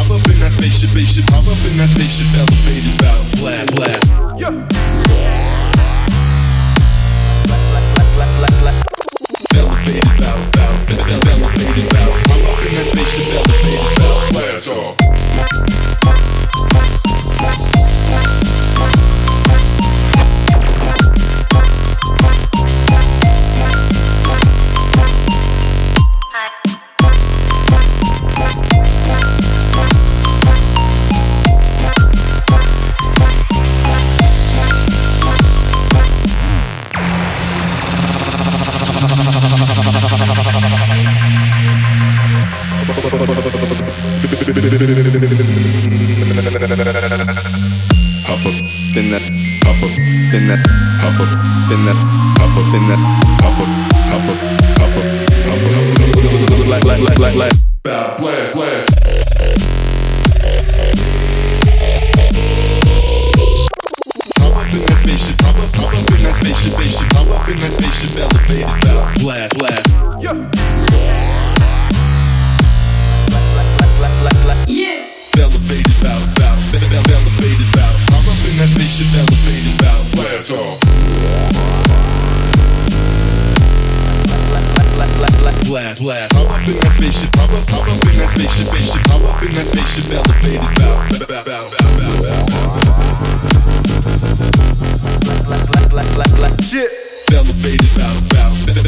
Pop up in that spaceship, spaceship, Pop up in that spaceship, elevated battle, blast, blast. Yeah. Hop up in that, hop up in that, hop up in that, hop up in that, hop up, hop up, hop up, hop up, like, like, like, like, like. Bout, blast, blast. In that spaceship, hop up, hop up in that spaceship, spaceship. Hop up in that spaceship, elevated. Blast, blast. Elevated Blast off. Blast, blast. Up in that spaceship, hop up, up in that spaceship, spaceship. Up in that spaceship, elevated bout, bout, bout, bout, bout, bout. Shit. Elevated bout, bout, elevated